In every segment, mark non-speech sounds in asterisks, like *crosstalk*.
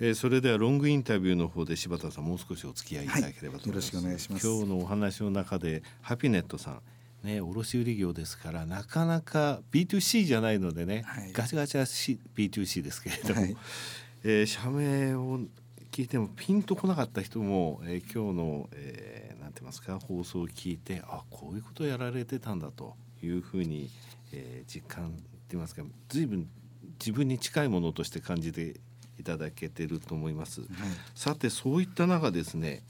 えー、それではロングインタビューの方で柴田さんもう少しお付き合いいただければと思います、はい、よろしくお願いします。今日のお話の中でハピネットさんね、卸売業ですからなかなか B2C じゃないのでね、はい、ガチガチは B2C ですけれども、はい、えー、社名を聞いてもピンとこなかった人も、えー、今日の、えー、なんて言いますか放送を聞いてあこういうことをやられてたんだというふうに、えー、実感って言いますか随分自分に近いものとして感じていただけてると思います。はい、さてそういった中ですね、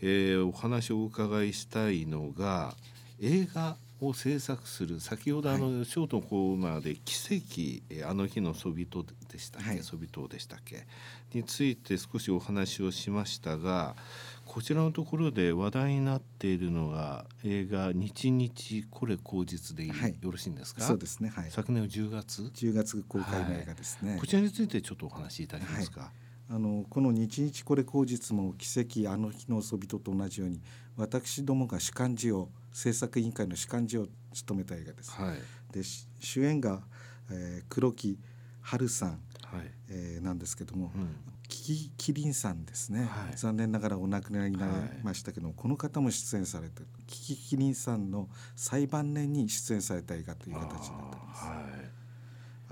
えー、お話をお伺いしたいのが映画を制作する先ほどあの、ショートのコーナーで「奇跡あの日のソビトでしたっけ、はい、ソビトでしたっけ」について少しお話をしましたがこちらのところで話題になっているのが映画「日日これ口実」で、はい、よろしいんですか？そうですね、はい、昨年の10月？10月公開の映画ですね、はい、こちらについてちょっとお話しいただけますか、あのこの「日日これ口実」も「奇跡あの日の遊びと」と同じように私どもが主幹事を制作委員会の主幹事を務めた映画です。はい、で主演が、えー、黒木春さん、はい。えー、なんですけども、うん、キキリンさんですね、はい、残念ながらお亡くなりになりましたけども、この方も出演されてキキキリンさんの最晩年に出演された映画という形になっております。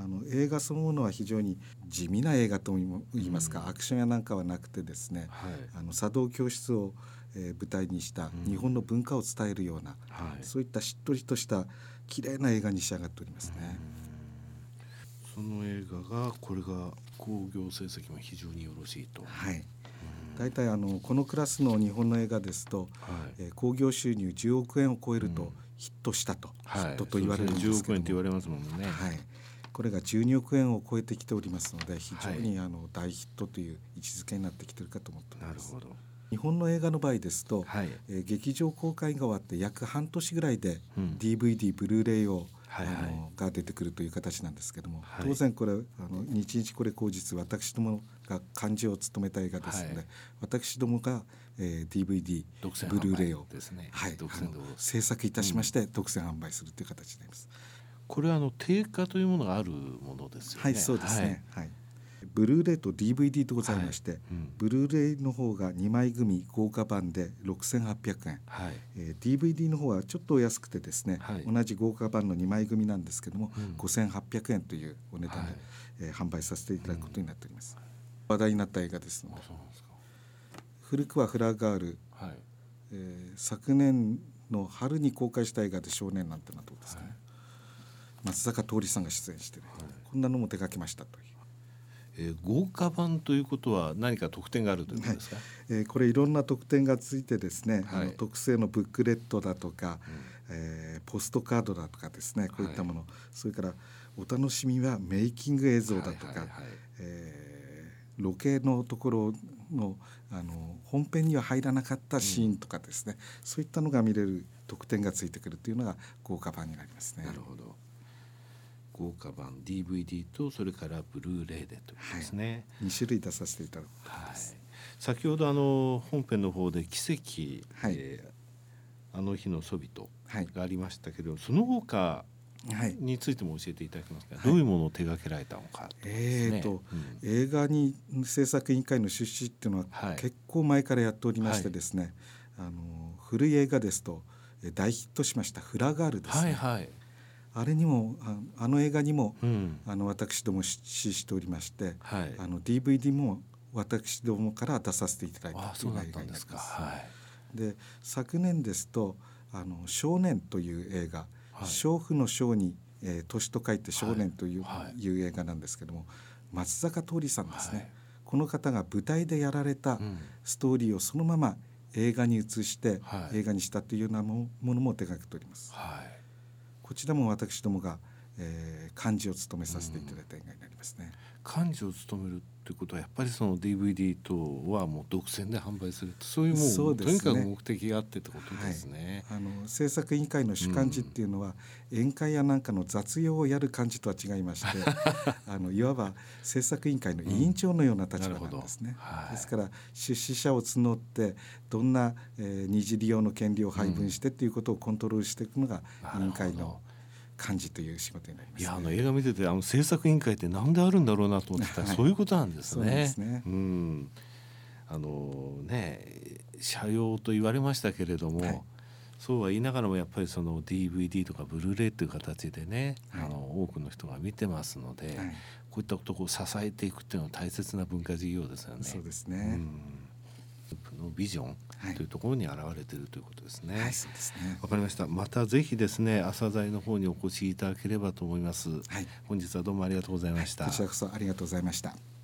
あの映画そのものは非常に地味な映画といいますか、うん、アクションやなんかはなくてですね、はい、あの茶道教室を、えー、舞台にした日本の文化を伝えるような、うん、そういったしっとりとした綺麗な映画に仕上がっておりますね。その映画がこれが興行成績も非常によろしいと。はい。大体あのこのクラスの日本の映画ですと、はい。えー、興行収入10億円を超えるとヒットしたと、うん、ヒットと言われるんですけども、10億円って言われますもんね。はい、これが12億円を超えてきておりますので非常にあの大ヒットという位置づけになってきてるかと思っております。日本の映画の場合ですと、はい、えー、劇場公開が終わって約半年ぐらいで DVD、うん、ブルーレイをはいはい、あのが出てくるという形なんですけども、はい、当然これあの日日これ口実私どもが漢字を務めた映画ですので、はい、私どもが、えー、DVD ブルーレイを、ね、はい、制作いたしまして、うん、独占販売するという形になります。これはあの定価というものがあるものですよね。はい、そうですね。はい。ブルーレイと DVD とございまして、はい。うん、ブルーレイの方が2枚組豪華版で6800円、はい。えー、DVD の方はちょっとお安くてですね、はい、同じ豪華版の2枚組なんですけども、うん、5800円というお値段で、はい、えー、販売させていただくことになっております、うん、話題になった映画ですので。古くはフラガール、はい。えー、昨年の春に公開した映画で少年なんてのはどうですか？ね、松坂桃李さんが出演して、ね、こんなのも手掛けましたという。えー、豪華版ということは何か特典があるということですか、はい、えー、これいろんな特典がついてですね、はい、あの特製のブックレットだとか、うん、えー、ポストカードだとかですねこういったもの、はい、それからお楽しみはメイキング映像だとか、はいはいはい、えー、ロケのところのあの本編には入らなかったシーンとかですね、うん、そういったのが見れる特典がついてくるというのが豪華版になりますね。なるほど豪華版 DVD とそれからブルーレイでということですね、はい、2種類出させていただく。はい、先ほどあの本編の方で奇跡、はい。えー、あの日のソビトがありましたけど、はい、その他についても教えていただけますか、はい、どういうものを手掛けられたのか、ね、えーと、うん、映画に制作委員会の出資っていうのは結構前からやっておりましてですね、あの古い映画ですと大ヒットしました「フラガール」ですね。はいはいあれにもああの映画にも、うん、あの私ども出資しておりまして、はい、あの DVD も私どもから出させていただいたという映画になります。はい、で昨年ですと「あの少年」という映画、はい、娼婦の少に、えー、年と書いて少年とい。うはい、いう映画なんですけども松坂桃李さんですね、この方が舞台でやられたストーリーをそのまま映画に移して、映画にしたというようなものも手がけております。はいこちらも私どもが、えー、幹事を務めさせていただいた映画になりますね。幹事を務めるっていうことはやっぱりその DVD 等はもう独占で販売するそういうもうそう、ね、とにかく目的があってってことですね。はい、あの制作委員会の主幹事っていうのは、うん、宴会やなんかの雑用をやる幹事とは違いまして *laughs* あのいわば制作委員会の委員長のような立場なんですね。うんはい、ですから出資者を募ってどんな、えー、二次利用の権利を配分してっていうことをコントロールしていくのが委員会の幹事という仕事になります、ね、いやあの映画見ててあの制作委員会ってなんであるんだろうなと思ってたら、はい、そういうことなんですね。ですね。うん。あのね社用と言われましたけれども、はい、そうは言いながらもやっぱりその DVD とかブルーレイという形でね、はい、あの多くの人が見てますので、こういったことを支えていくっていうのは大切な文化事業ですよね。そうですね、うん。のビジョンというところに現れているということですね。はい、そうですね。わかりました。またぜひですね、朝材の方にお越しいただければと思います。はい、本日はどうもありがとうございました。こちらこそありがとうございました。